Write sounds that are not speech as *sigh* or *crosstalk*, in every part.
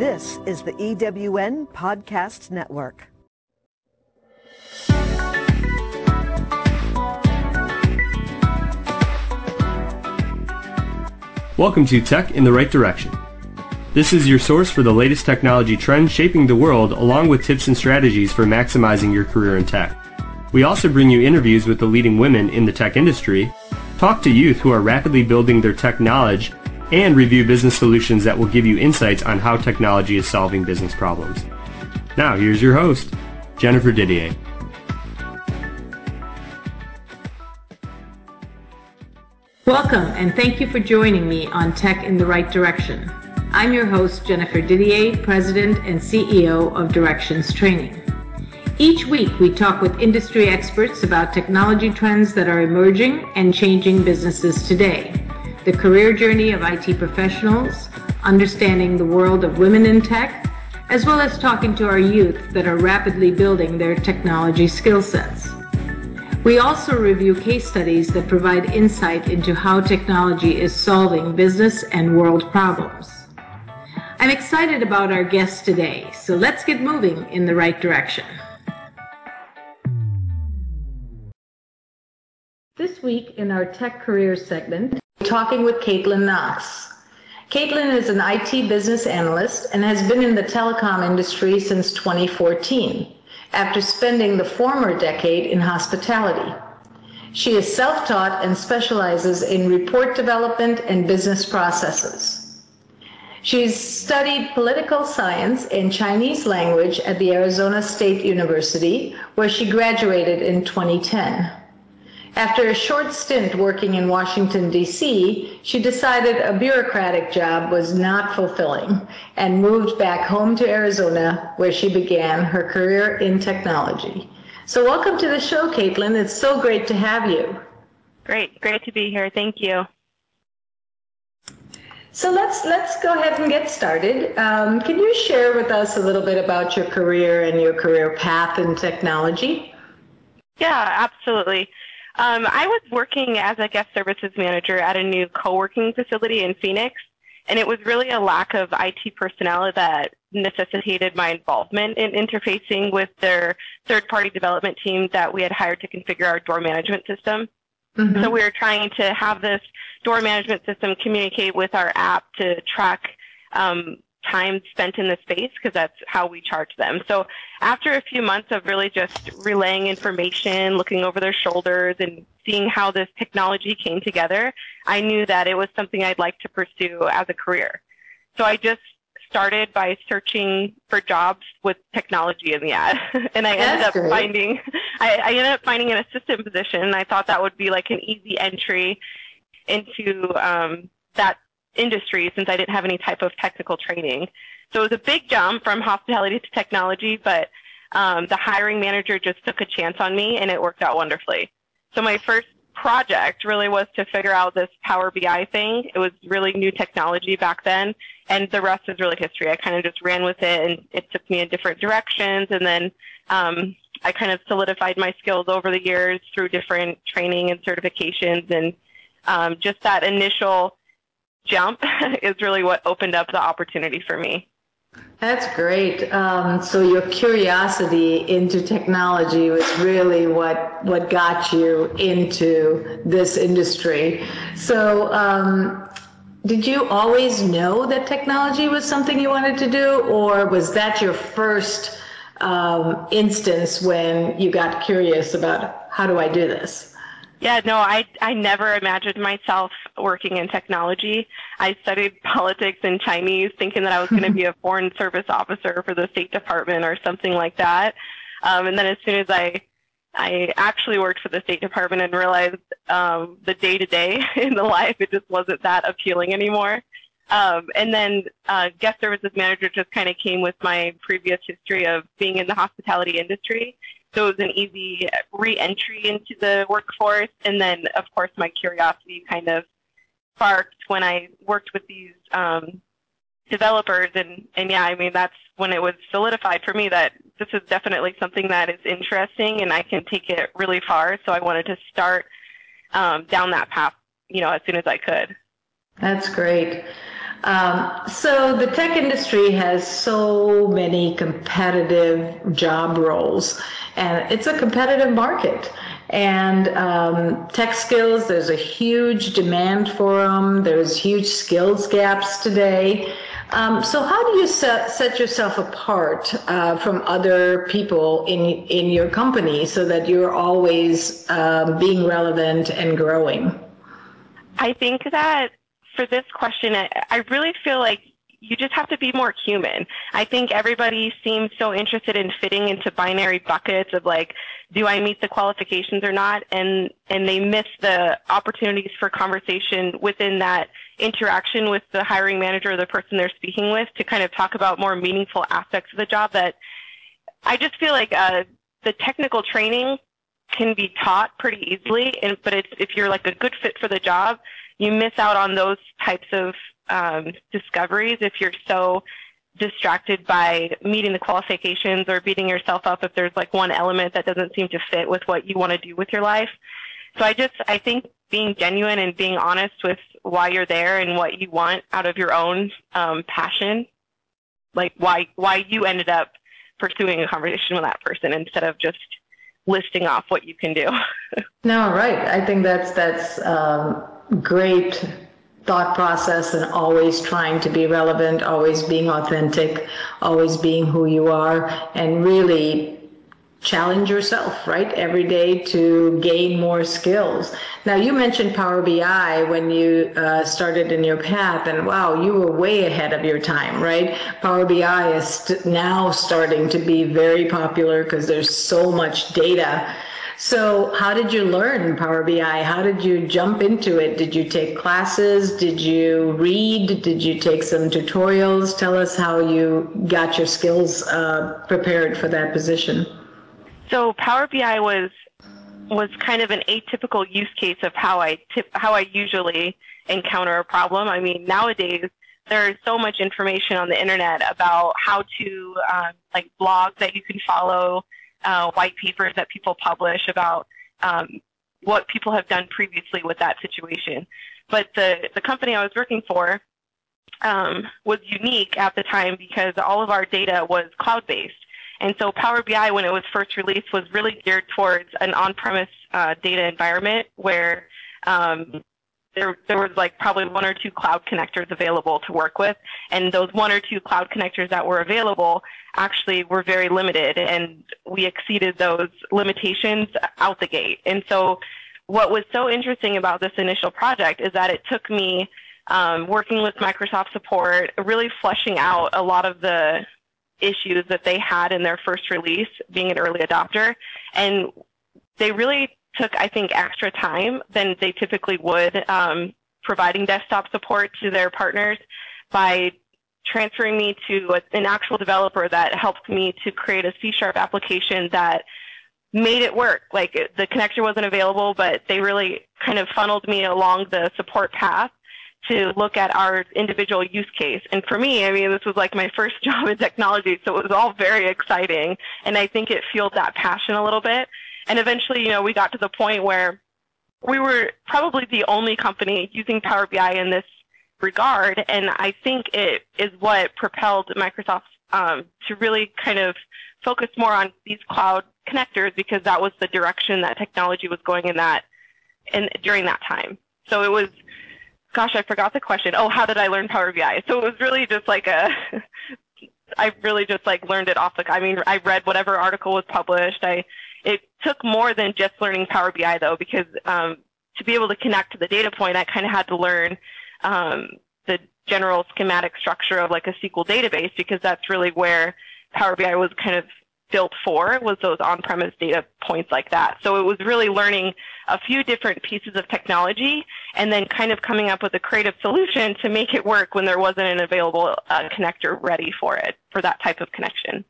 This is the EWN Podcast Network. Welcome to Tech in the Right Direction. This is your source for the latest technology trends shaping the world along with tips and strategies for maximizing your career in tech. We also bring you interviews with the leading women in the tech industry, talk to youth who are rapidly building their tech knowledge, and review business solutions that will give you insights on how technology is solving business problems. Now, here's your host, Jennifer Didier. Welcome, and thank you for joining me on Tech in the Right Direction. I'm your host, Jennifer Didier, President and CEO of Directions Training. Each week, we talk with industry experts about technology trends that are emerging and changing businesses today, the career journey of IT professionals, understanding the world of women in tech, as well as talking to our youth that are rapidly building their technology skill sets. We also review case studies that provide insight into how technology is solving business and world problems. I'm excited about our guests today, so let's get moving in the right direction. This week in our Tech Careers segment, talking with Caitlin Knox. Caitlin is an IT business analyst and has been in the telecom industry since 2014 after spending the former decade in hospitality. She is self taught and specializes in report development and business processes. She's studied political science and Chinese language at the Arizona State University, where she graduated in 2010. After a short stint working in Washington, D.C., she decided a bureaucratic job was not fulfilling and moved back home to Arizona, where she began her career in technology. So, welcome to the show, Caitlin. It's so great to have you. Great, great to be here. Thank you. So let's let's go ahead and get started. Um, can you share with us a little bit about your career and your career path in technology? Yeah, absolutely. Um, I was working as a guest services manager at a new co-working facility in Phoenix, and it was really a lack of IT personnel that necessitated my involvement in interfacing with their third-party development team that we had hired to configure our door management system. Mm-hmm. So we were trying to have this door management system communicate with our app to track um, time spent in the space because that's how we charge them. So after a few months of really just relaying information, looking over their shoulders and seeing how this technology came together, I knew that it was something I'd like to pursue as a career. So I just started by searching for jobs with technology in the ad. *laughs* and I ended up great. finding I, I ended up finding an assistant position. and I thought that would be like an easy entry into um, that industry since I didn't have any type of technical training. So it was a big jump from hospitality to technology, but um, the hiring manager just took a chance on me and it worked out wonderfully. So my first project really was to figure out this Power BI thing. It was really new technology back then, and the rest is really history. I kind of just ran with it, and it took me in different directions, and then um, I kind of solidified my skills over the years through different training and certifications, and um, just that initial jump *laughs* is really what opened up the opportunity for me. That's great. Um, so your curiosity into technology was really what what got you into this industry. So, um, did you always know that technology was something you wanted to do, or was that your first um, instance when you got curious about how do I do this? Yeah, no, I I never imagined myself working in technology. I studied politics and Chinese, thinking that I was going to be a foreign service officer for the State Department or something like that. Um, and then as soon as I I actually worked for the State Department and realized um, the day to day in the life, it just wasn't that appealing anymore. Um, and then uh, guest services manager just kind of came with my previous history of being in the hospitality industry. So it was an easy re-entry into the workforce. And then, of course, my curiosity kind of sparked when I worked with these um, developers. And, and yeah, I mean, that's when it was solidified for me that this is definitely something that is interesting and I can take it really far. So I wanted to start um, down that path, you know, as soon as I could. That's great. Um, so the tech industry has so many competitive job roles, and it's a competitive market. And um, tech skills, there's a huge demand for them. There's huge skills gaps today. Um, so how do you set, set yourself apart uh, from other people in in your company so that you're always um, being relevant and growing? I think that for this question, I really feel like you just have to be more human. I think everybody seems so interested in fitting into binary buckets of like, do I meet the qualifications or not? And, and they miss the opportunities for conversation within that interaction with the hiring manager or the person they're speaking with to kind of talk about more meaningful aspects of the job that I just feel like, uh, the technical training can be taught pretty easily, and, but it's, if you're like a good fit for the job, you miss out on those types of um, discoveries if you're so distracted by meeting the qualifications or beating yourself up if there's like one element that doesn't seem to fit with what you want to do with your life. So I just, I think being genuine and being honest with why you're there and what you want out of your own um, passion, like why, why you ended up pursuing a conversation with that person instead of just listing off what you can do. *laughs* no, right. I think that's, that's um, great thought process and always trying to be relevant, always being authentic, always being who you are, and really challenge yourself, right, every day to gain more skills. Now, you mentioned Power BI when you uh, started in your path, and wow, you were way ahead of your time, right? Power BI is st- now starting to be very popular because there's so much data so, how did you learn Power BI? How did you jump into it? Did you take classes? Did you read? Did you take some tutorials? Tell us how you got your skills uh, prepared for that position. So, Power BI was was kind of an atypical use case of how I tip, how I usually encounter a problem. I mean, nowadays there's so much information on the internet about how to um, like blogs that you can follow uh, white papers that people publish about um, what people have done previously with that situation. But the, the company I was working for um, was unique at the time because all of our data was cloud-based. And so Power BI, when it was first released, was really geared towards an on-premise uh, data environment where um, there, there was like probably one or two cloud connectors available to work with. And those one or two cloud connectors that were available actually were very limited and we exceeded those limitations out the gate. And so what was so interesting about this initial project is that it took me um, working with Microsoft support, really fleshing out a lot of the issues that they had in their first release, being an early adopter. And they really took, I think, extra time than they typically would um, providing desktop support to their partners by transferring me to a, an actual developer that helped me to create a C-sharp application that made it work. Like the connector wasn't available, but they really kind of funneled me along the support path to look at our individual use case. And for me, I mean, this was like my first *laughs* job in technology, so it was all very exciting. And I think it fueled that passion a little bit. And eventually, you know, we got to the point where we were probably the only company using Power BI in this regard. And I think it is what propelled Microsoft um, to really kind of focus more on these cloud connectors because that was the direction that technology was going in that in during that time. So it was gosh, I forgot the question. Oh, how did I learn Power BI? So it was really just like a *laughs* I really just like learned it off the I mean, I read whatever article was published. I it took more than just learning Power BI though, because um, to be able to connect to the data point, I kind of had to learn um, the general schematic structure of like a SQL database because that's really where Power BI was kind of built for was those on-premise data points like that. So it was really learning a few different pieces of technology and then kind of coming up with a creative solution to make it work when there wasn't an available uh, connector ready for it, for that type of connection.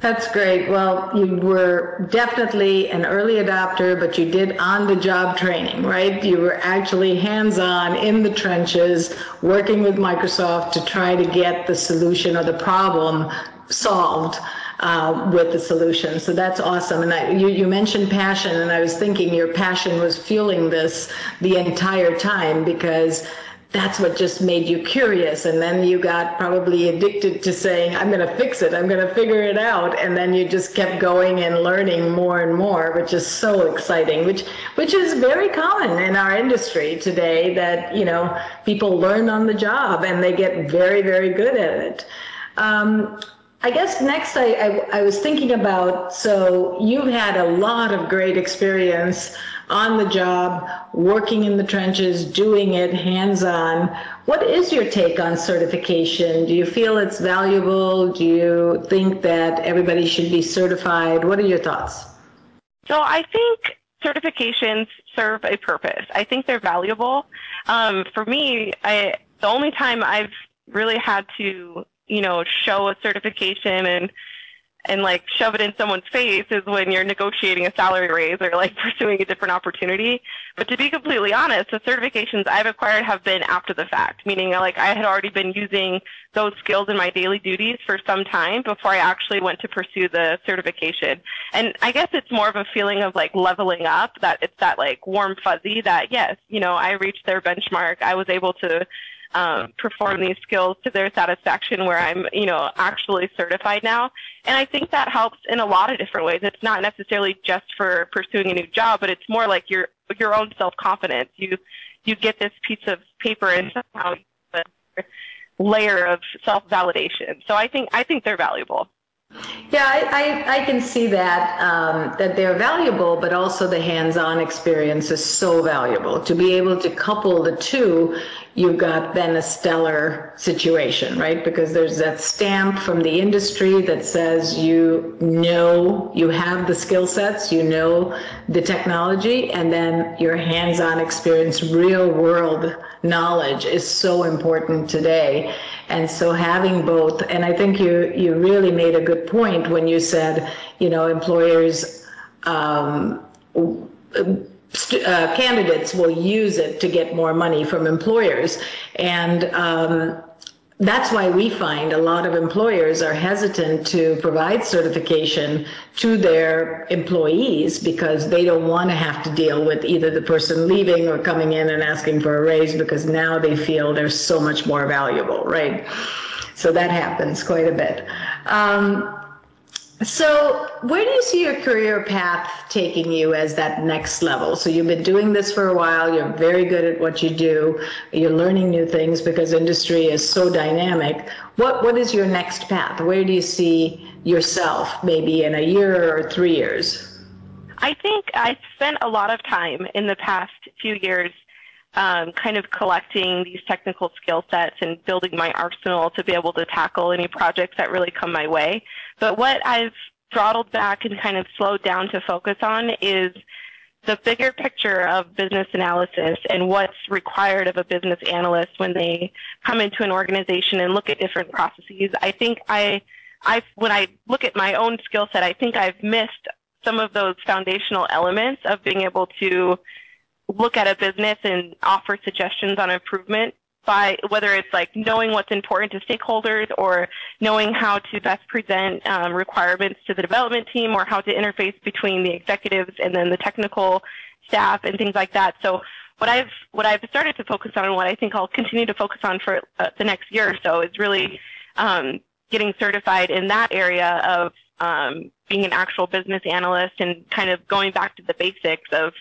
That's great. Well, you were definitely an early adopter, but you did on the job training, right? You were actually hands on in the trenches working with Microsoft to try to get the solution or the problem solved. Uh, with the solution. So that's awesome. And I, you, you mentioned passion, and I was thinking your passion was fueling this the entire time because that's what just made you curious and then you got probably addicted to saying i'm going to fix it i'm going to figure it out and then you just kept going and learning more and more which is so exciting which which is very common in our industry today that you know people learn on the job and they get very very good at it. Um, I guess next I, I, I, was thinking about so you've had a lot of great experience on the job, working in the trenches, doing it hands on. What is your take on certification? Do you feel it's valuable? Do you think that everybody should be certified? What are your thoughts? So I think certifications serve a purpose. I think they're valuable. Um, for me, I, the only time I've really had to you know, show a certification and and like shove it in someone's face is when you're negotiating a salary raise or like *laughs* pursuing a different opportunity. But to be completely honest, the certifications I've acquired have been after the fact, meaning like I had already been using those skills in my daily duties for some time before I actually went to pursue the certification. And I guess it's more of a feeling of like leveling up that it's that like warm fuzzy that yes, you know, I reached their benchmark. I was able to um, perform these skills to their satisfaction where I'm, you know, actually certified now. And I think that helps in a lot of different ways. It's not necessarily just for pursuing a new job, but it's more like your your own self confidence. You you get this piece of paper and somehow a layer of self validation. So I think I think they're valuable. Yeah, I, I, I, can see that um, that they're valuable, but also the hands-on experience is so valuable. To be able to couple the two, you've got then a stellar situation, right? Because there's that stamp from the industry that says you know you have the skill sets, you know the technology, and then your hands-on experience, real-world knowledge is so important today. And so having both, and I think you, you really made a good point when you said, you know, employers, um, uh, candidates will use it to get more money from employers. And um, that's why we find a lot of employers are hesitant to provide certification to their employees because they don't want to have to deal with either the person leaving or coming in and asking for a raise because now they feel they're so much more valuable, right? So that happens quite a bit. Um, so, where do you see your career path taking you as that next level? So, you've been doing this for a while, you're very good at what you do, you're learning new things because industry is so dynamic. What, what is your next path? Where do you see yourself maybe in a year or three years? I think I spent a lot of time in the past few years um, kind of collecting these technical skill sets and building my arsenal to be able to tackle any projects that really come my way. But what I've throttled back and kind of slowed down to focus on is the bigger picture of business analysis and what's required of a business analyst when they come into an organization and look at different processes. I think I, I, when I look at my own skill set, I think I've missed some of those foundational elements of being able to look at a business and offer suggestions on improvement by whether it's like knowing what's important to stakeholders or knowing how to best present um, requirements to the development team or how to interface between the executives and then the technical staff and things like that. So what I've what I've started to focus on and what I think I'll continue to focus on for uh, the next year or so is really um, getting certified in that area of um, being an actual business analyst and kind of going back to the basics of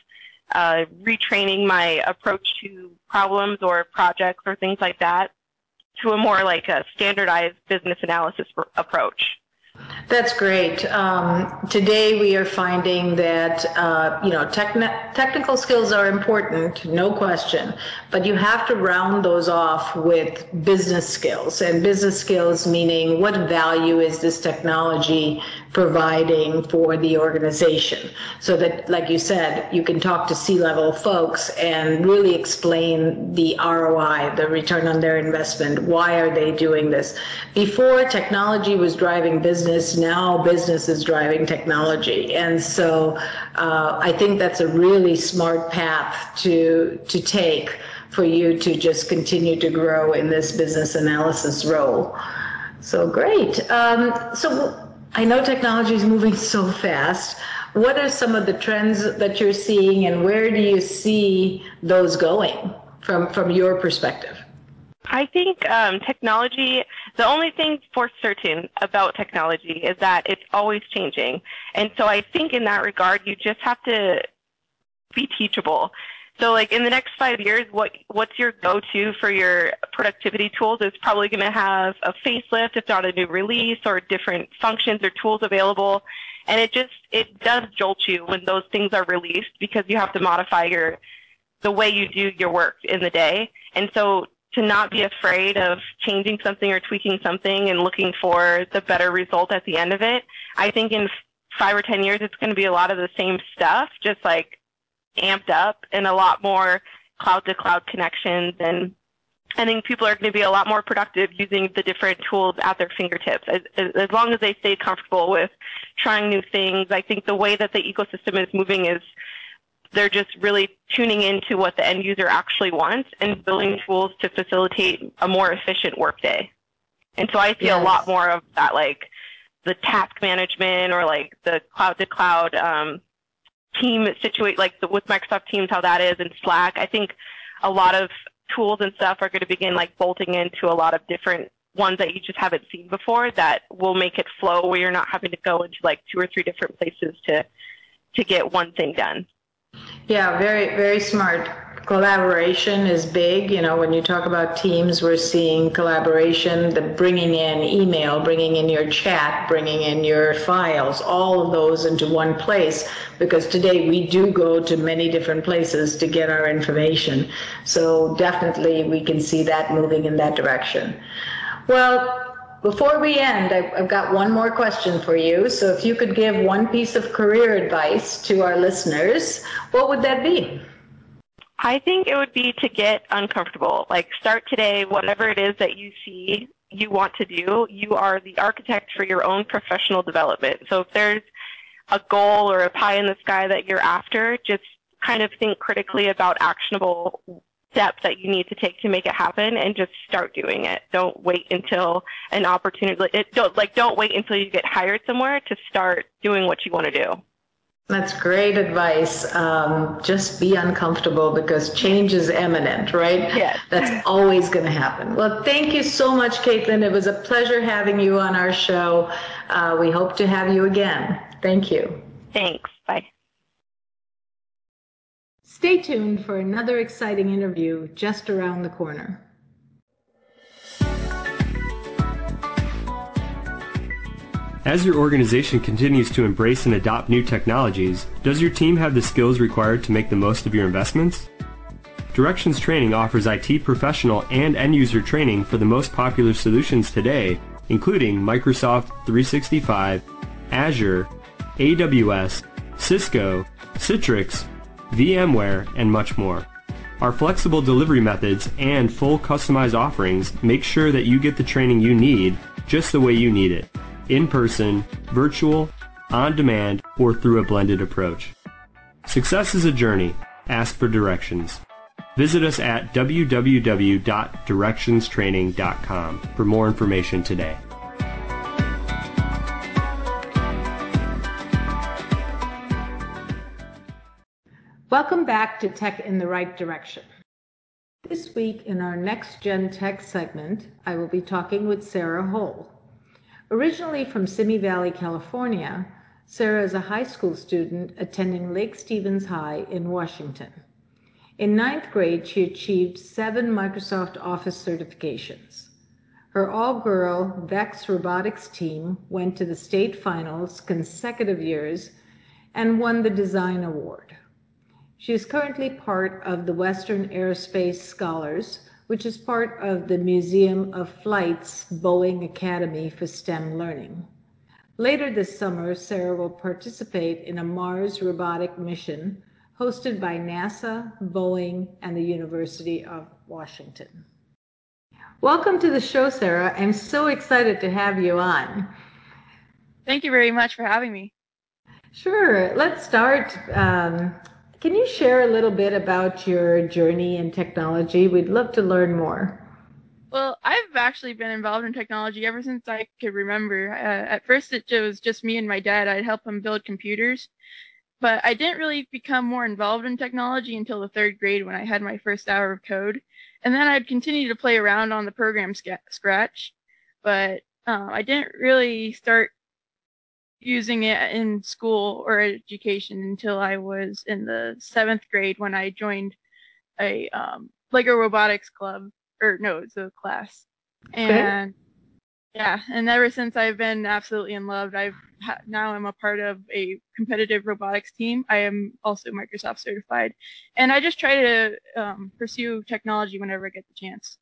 uh, retraining my approach to problems or projects or things like that to a more like a standardized business analysis approach. That's great. Um, today we are finding that uh, you know techni- technical skills are important, no question, but you have to round those off with business skills. And business skills meaning what value is this technology providing for the organization? So that, like you said, you can talk to C-level folks and really explain the ROI, the return on their investment. Why are they doing this? Before technology was driving business, now business is driving technology. And so uh, I think that's a really smart path to to take for you to just continue to grow in this business analysis role. So great. Um, so I know technology is moving *laughs* so fast. What are some of the trends that you're seeing, and where do you see those going from from your perspective? I think um, technology, the only thing for certain about technology is that it's always changing. And so I think in that regard, you just have to be teachable. So like in the next five years, what what's your go-to for your productivity tools is probably going to have a facelift, if not a new release, or different functions or tools available. And it just it does jolt you when those things are released because you have to modify your the way you do your work in the day. And so to not be afraid of changing something or tweaking something and looking for the better result at the end of it. I think in five or ten years, it's going to be a lot of the same stuff, just like amped up and a lot more cloud to cloud connections. And I think people are going to be a lot more productive using the different tools at their fingertips. As, as long as they stay comfortable with trying new things, I think the way that the ecosystem is moving is they're just really tuning into what the end user actually wants and building tools to facilitate a more efficient workday. And so I see yes. a lot more of that, like the task management or like the cloud to cloud um, team situate, like the, with Microsoft Teams, how that is, and Slack. I think a lot of tools and stuff are going to begin like bolting into a lot of different ones that you just haven't seen before that will make it flow where you're not having to go into like two or three different places to to get one thing done. Yeah, very, very smart. Collaboration is big. You know, when you talk about teams, we're seeing collaboration, the bringing in email, bringing in your chat, bringing in your files, all of those into one place. Because today we do go to many different places to get our information. So definitely we can see that moving in that direction. Well, before we end, I've got one more question for you. So if you could give one piece of career advice to our listeners, what would that be? I think it would be to get uncomfortable. Like start today, whatever it is that you see you want to do, you are the architect for your own professional development. So if there's a goal or a pie in the sky that you're after, just kind of think critically about actionable steps that you need to take to make it happen and just start doing it. Don't wait until an opportunity, it, don't, like don't wait until you get hired somewhere to start doing what you want to do. That's great advice. Um, just be uncomfortable because change is imminent, right? Yes. That's always going to happen. Well, thank you so much, Caitlin. It was a pleasure having you on our show. Uh, we hope to have you again. Thank you. Thanks. Bye. Stay tuned for another exciting interview just around the corner. As your organization continues to embrace and adopt new technologies, does your team have the skills required to make the most of your investments? Directions Training offers IT professional and end user training for the most popular solutions today, including Microsoft 365, Azure, AWS, Cisco, Citrix, VMware, and much more. Our flexible delivery methods and full customized offerings make sure that you get the training you need just the way you need it. In person, virtual, on demand, or through a blended approach. Success is a journey. Ask for directions. Visit us at www.directionstraining.com for more information today. Welcome back to Tech in the Right Direction. This week in our Next Gen Tech segment, I will be talking with Sarah Hole. Originally from Simi Valley, California, Sarah is a high school student attending Lake Stevens High in Washington. In ninth grade, she achieved seven Microsoft Office certifications. Her all girl VEX robotics team went to the state finals consecutive years and won the design award. She is currently part of the Western Aerospace Scholars, which is part of the Museum of Flight's Boeing Academy for STEM Learning. Later this summer, Sarah will participate in a Mars robotic mission hosted by NASA, Boeing, and the University of Washington. Welcome to the show, Sarah. I'm so excited to have you on. Thank you very much for having me. Sure. Let's start. Um, can you share a little bit about your journey in technology? We'd love to learn more. Well, I've actually been involved in technology ever since I could remember. Uh, at first, it was just me and my dad. I'd help him build computers. But I didn't really become more involved in technology until the third grade when I had my first hour of code. And then I'd continue to play around on the program Scratch, but uh, I didn't really start using it in school or education until I was in the seventh grade when I joined a um, Lego robotics club, or no, it's a class. And yeah, and ever since I've been absolutely in love. I've ha- now I'm a part of a competitive robotics team. I am also Microsoft certified, and I just try to um, pursue technology whenever I get the chance.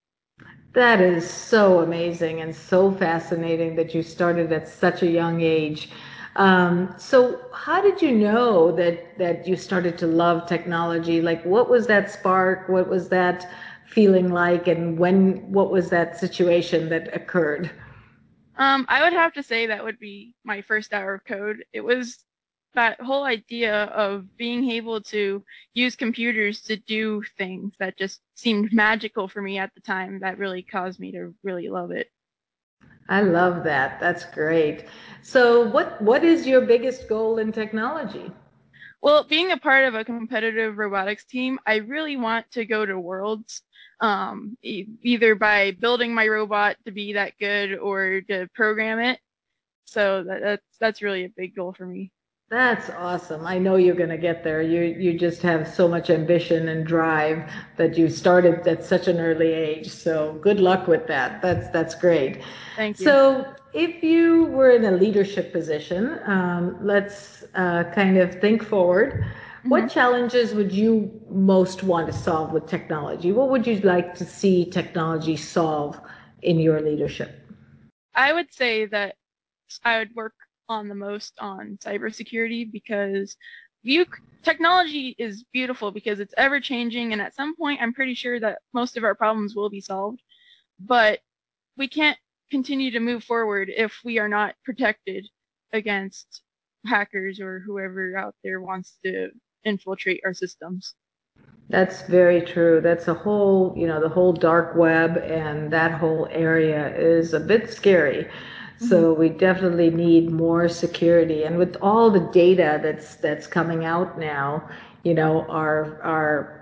That is so amazing and so fascinating that you started at such a young age. Um, so, how did you know that that you started to love technology? Like, what was that spark? What was that feeling like, and when? What was that situation that occurred? Um, I would have to say that would be my first hour of code. It was that whole idea of being able to use computers to do things that just seemed magical for me at the time that really caused me to really love it. I love that. That's great. So what what is your biggest goal in technology? Well, being a part of a competitive robotics team, I really want to go to worlds, um, e- either by building my robot to be that good or to program it. So that, that's that's really a big goal for me. That's awesome. I know you're going to get there. You you just have so much ambition and drive that you started at such an early age. So good luck with that. That's that's great. Thank you. So if you were in a leadership position, um, let's uh, kind of think forward. Mm-hmm. What challenges would you most want to solve with technology? What would you like to see technology solve in your leadership? I would say that I would work on the most on cybersecurity because view technology is beautiful because it's ever changing and at some point I'm pretty sure that most of our problems will be solved. But we can't continue to move forward if we are not protected against hackers or whoever out there wants to infiltrate our systems. That's very true. That's a whole, you know, the whole dark web and that whole area is a bit scary. So we definitely need more security. And with all the data that's that's coming out now, you know, our our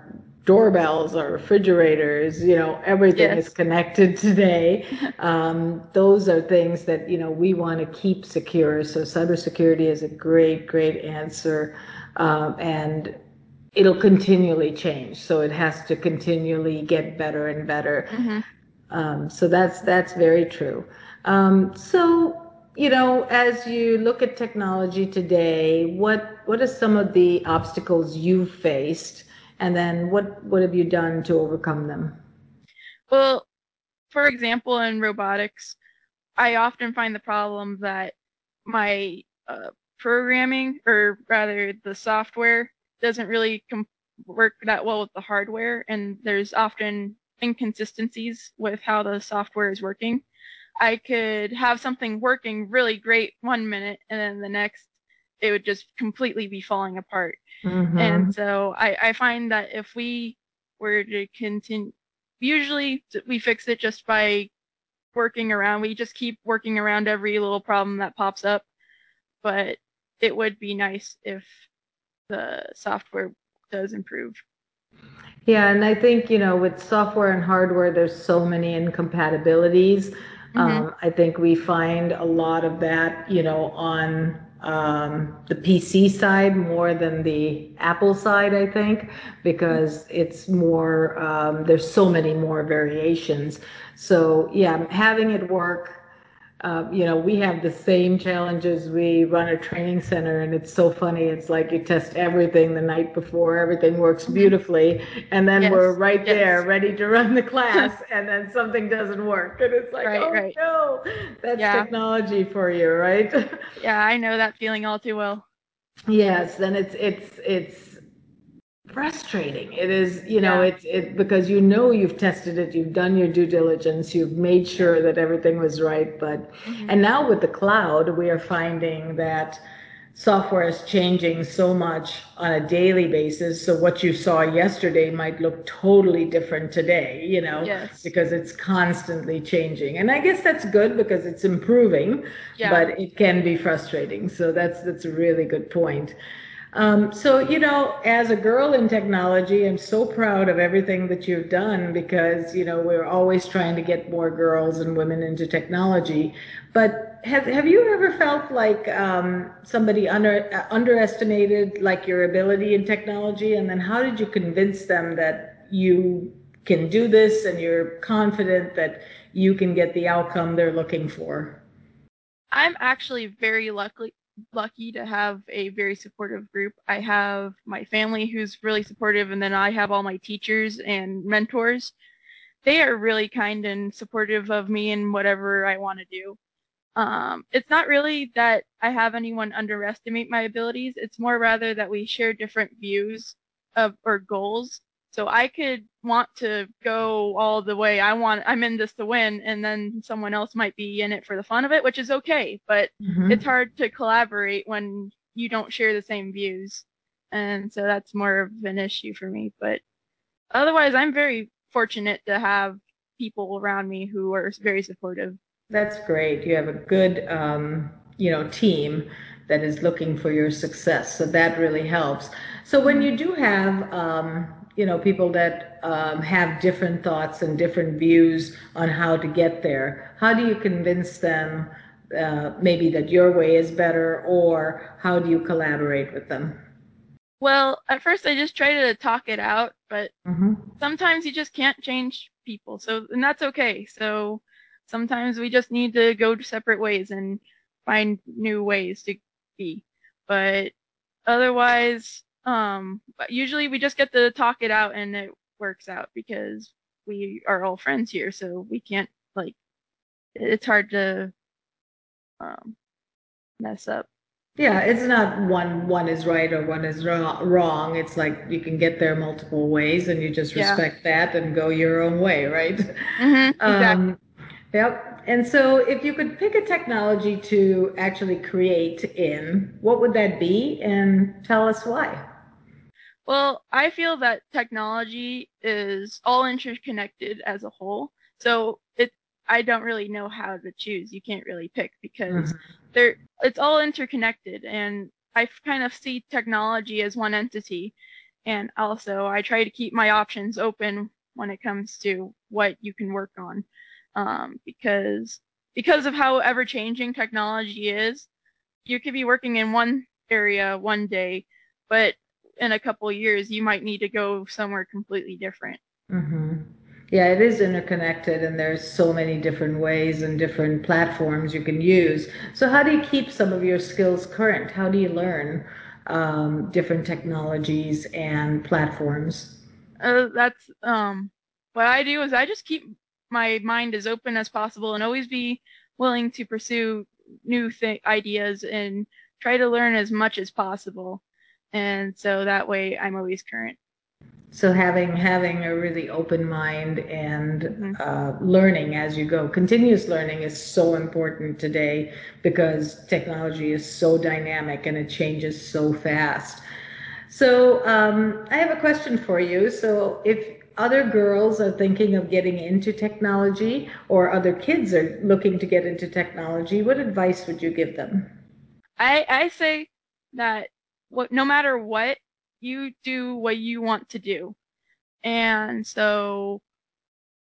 doorbells, our refrigerators, you know, everything yes. is connected *laughs* today. *laughs* Um, those are things that you know we want to keep secure. So cybersecurity is a great, great answer, um, and it'll continually change. So it has to continually get better and better. Mm-hmm. Um, so that's that's very true. Um, so, you know, as you look at technology today, what what are some of the obstacles you've faced, and then what what have you done to overcome them? Well, for example, in robotics, I often find the problem that my uh, programming, or rather the software, doesn't really com- work that well with the hardware, and there's often inconsistencies with how the software is working. I could have something working really great one minute and then the next it would just completely be falling apart. Mm-hmm. And so I, I find that if we were to continue, usually we fix it just by working around. We just keep working around every little problem that pops up. But it would be nice if the software does improve. Yeah, and I think, you know, with software and hardware, there's so many incompatibilities. Mm-hmm. Um, I think we find a lot of that, you know, on um, the PC side more than the Apple side, I think, because it's more, um, there's so many more variations. So, yeah, having it work uh, you know, we have the same challenges. We run a training center, and it's so funny. It's like you test everything the night before, everything works mm-hmm. beautifully, and then yes. we're right yes. there ready to run the class, *laughs* and then something doesn't work, and it's like, right, oh right. no, that's yeah. technology for you, right? *laughs* yeah, I know that feeling all too well. Yes, then it's it's it's frustrating. It is, you know, yeah. it's it because you know you've tested it, you've done your due diligence, you've made sure that everything was right. But mm-hmm. and now with the cloud, we are finding that software is changing so much on a daily basis. So what you saw yesterday might look totally different today, you know, yes. because it's constantly changing. And I guess that's good because it's improving, yeah. but it can be frustrating. So that's that's a really good point. Um, so, you know, as a girl in technology, I'm so proud of everything that you've done because, you know, we're always trying to get more girls and women into technology. But have, have you ever felt like um, somebody under, uh, underestimated like your ability in technology? And then how did you convince them that you can do this and you're confident that you can get the outcome they're looking for? I'm actually very lucky lucky to have a very supportive group. I have my family who's really supportive, and then I have all my teachers and mentors. They are really kind and supportive of me and whatever I want to do. Um, it's not really that I have anyone underestimate my abilities. It's more rather that we share different views of or goals so I could want to go all the way. I want I'm in this to win and then someone else might be in it for the fun of it, which is okay, but mm-hmm. it's hard to collaborate when you don't share the same views. And so that's more of an issue for me, but otherwise I'm very fortunate to have people around me who are very supportive. That's great. You have a good um, you know, team that is looking for your success. So that really helps. So when you do have um, you know, people that um, have different thoughts and different views on how to get there. How do you convince them uh, maybe that your way is better, or how do you collaborate with them? Well, at first I just try to talk it out, but mm-hmm. sometimes you just can't change people. So, and that's okay. So sometimes we just need to go separate ways and find new ways to be. But otherwise, um, but usually we just get to talk it out and it works out because we are all friends here, so we can't like it's hard to um, mess up. Yeah, it's not one one is right or one is wrong. It's like you can get there multiple ways, and you just respect yeah. that and go your own way, right? Mm-hmm, *laughs* exactly. Um, yep. And so, if you could pick a technology to actually create in, what would that be? And tell us why. Well, I feel that technology is all interconnected as a whole. So it I don't really know how to choose. You can't really pick because mm-hmm. they're it's all interconnected and I kind of see technology as one entity. And also I try to keep my options open when it comes to what you can work on. Um, because because of how ever changing technology is, you could be working in one area one day, but in a couple of years you might need to go somewhere completely different. Mm-hmm. Yeah, it is interconnected, and there's so many different ways and different platforms you can use. So, how do you keep some of your skills current? How do you learn um, different technologies and platforms? Uh, that's um, what I do is I just keep my mind as open as possible and always be willing to pursue new th- ideas and try to learn as much as possible and so that way I'm always current. So having having a really open mind and mm-hmm. uh, learning as you go, continuous learning is so important today because technology is so dynamic and it changes so fast. So um, I have a question for you. So if other girls are thinking of getting into technology or other kids are looking to get into technology, what advice would you give them? I, I say that what no matter what you do what you want to do. And so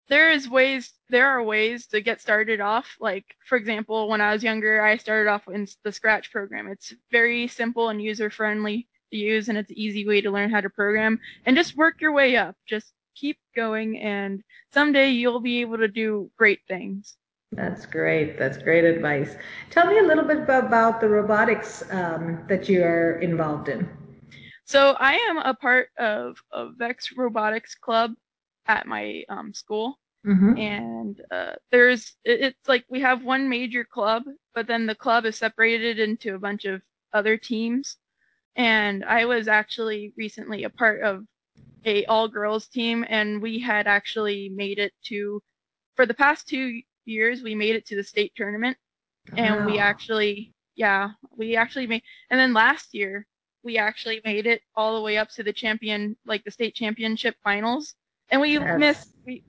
there is ways there are ways to get started off. Like for example when i was younger i started off in the scratch program. It's very simple and user friendly to use and it's an easy way to learn how to program. And just work your way up. Just keep going and someday you'll be able to do great things that's great. That's great advice. Tell me a little bit about the robotics um, that you are involved in. So I am a part of a Vex Robotics Club at my um, school, mm-hmm. and uh, there's it's like we have one major club, but then the club is separated into a bunch of other teams. And I was actually recently a part of a all girls team, and we had actually made it to for the past two years we made it to the state tournament and wow. we actually yeah we actually made and then last year we actually made it all the way up to the champion like the state championship finals and we yes. missed we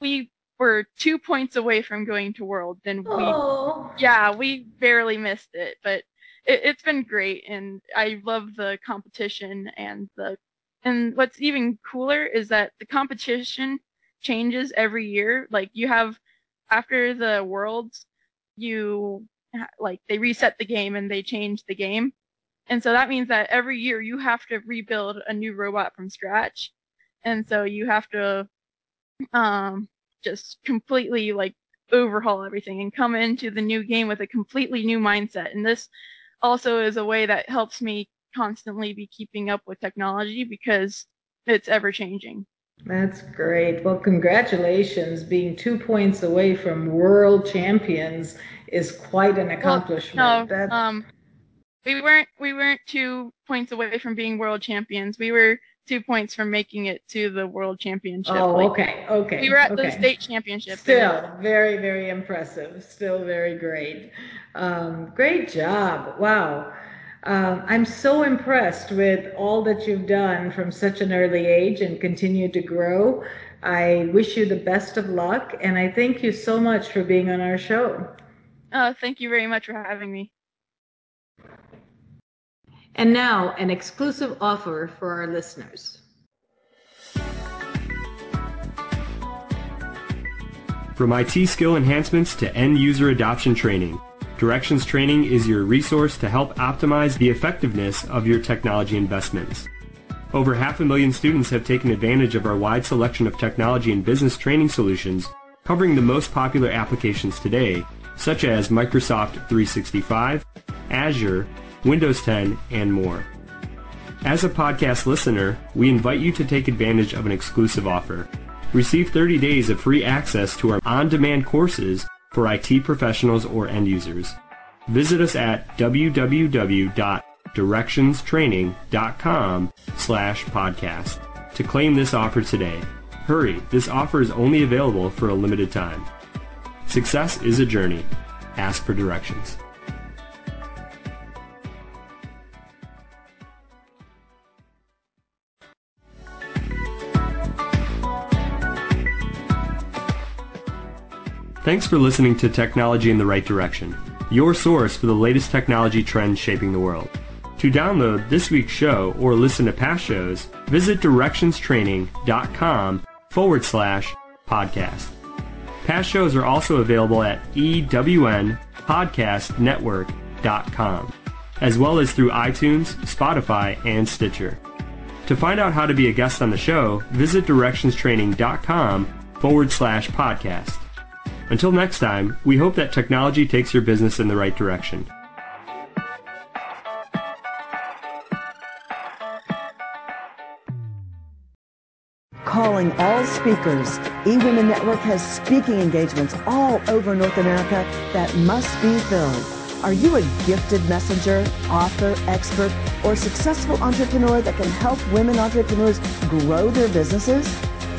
we were two points away from going to world then we yeah we barely missed it but it, it's been great, and I love the competition and the and what's even cooler is that the competition changes every year. Like you have after the worlds, you like they reset the game and they change the game. And so that means that every year you have to rebuild a new robot from scratch. And so you have to um, just completely like overhaul everything and come into the new game with a completely new mindset. And this also is a way that helps me constantly be keeping up with technology because it's ever changing. That's great. Well, congratulations. Being two points away from world champions is quite an accomplishment. Well, no, um, we weren't we weren't two points away from being world champions. We were two points from making it to the world championship. Oh, like, okay, okay. We were at okay. the state championship. Still very, very impressive. Still very great. Um, great job. Wow. Um, I'm so impressed with all that you've done from such an early age and continue to grow. I wish you the best of luck, and I thank you so much for being on our show. Uh, thank you very much for having me. And now, an exclusive offer for our listeners. From IT skill enhancements to end user adoption training, Directions Training is your resource to help optimize the effectiveness of your technology investments. Over half a million students have taken advantage of our wide selection of technology and business training solutions covering the most popular applications today, such as Microsoft 365, Azure, Windows 10, and more. As a podcast listener, we invite you to take advantage of an exclusive offer. Receive 30 days of free access to our on-demand courses for IT professionals or end users. Visit us at www.directionstraining.com slash podcast to claim this offer today. Hurry, this offer is only available for a limited time. Success is a journey. Ask for directions. Thanks for listening to Technology in the Right Direction, your source for the latest technology trends shaping the world. To download this week's show or listen to past shows, visit directionstraining.com forward slash podcast. Past shows are also available at ewnpodcastnetwork.com, as well as through iTunes, Spotify, and Stitcher. To find out how to be a guest on the show, visit directionstraining.com forward slash podcast. Until next time, we hope that technology takes your business in the right direction. Calling all speakers, eWomen Network has speaking engagements all over North America that must be filled. Are you a gifted messenger, author, expert, or successful entrepreneur that can help women entrepreneurs grow their businesses?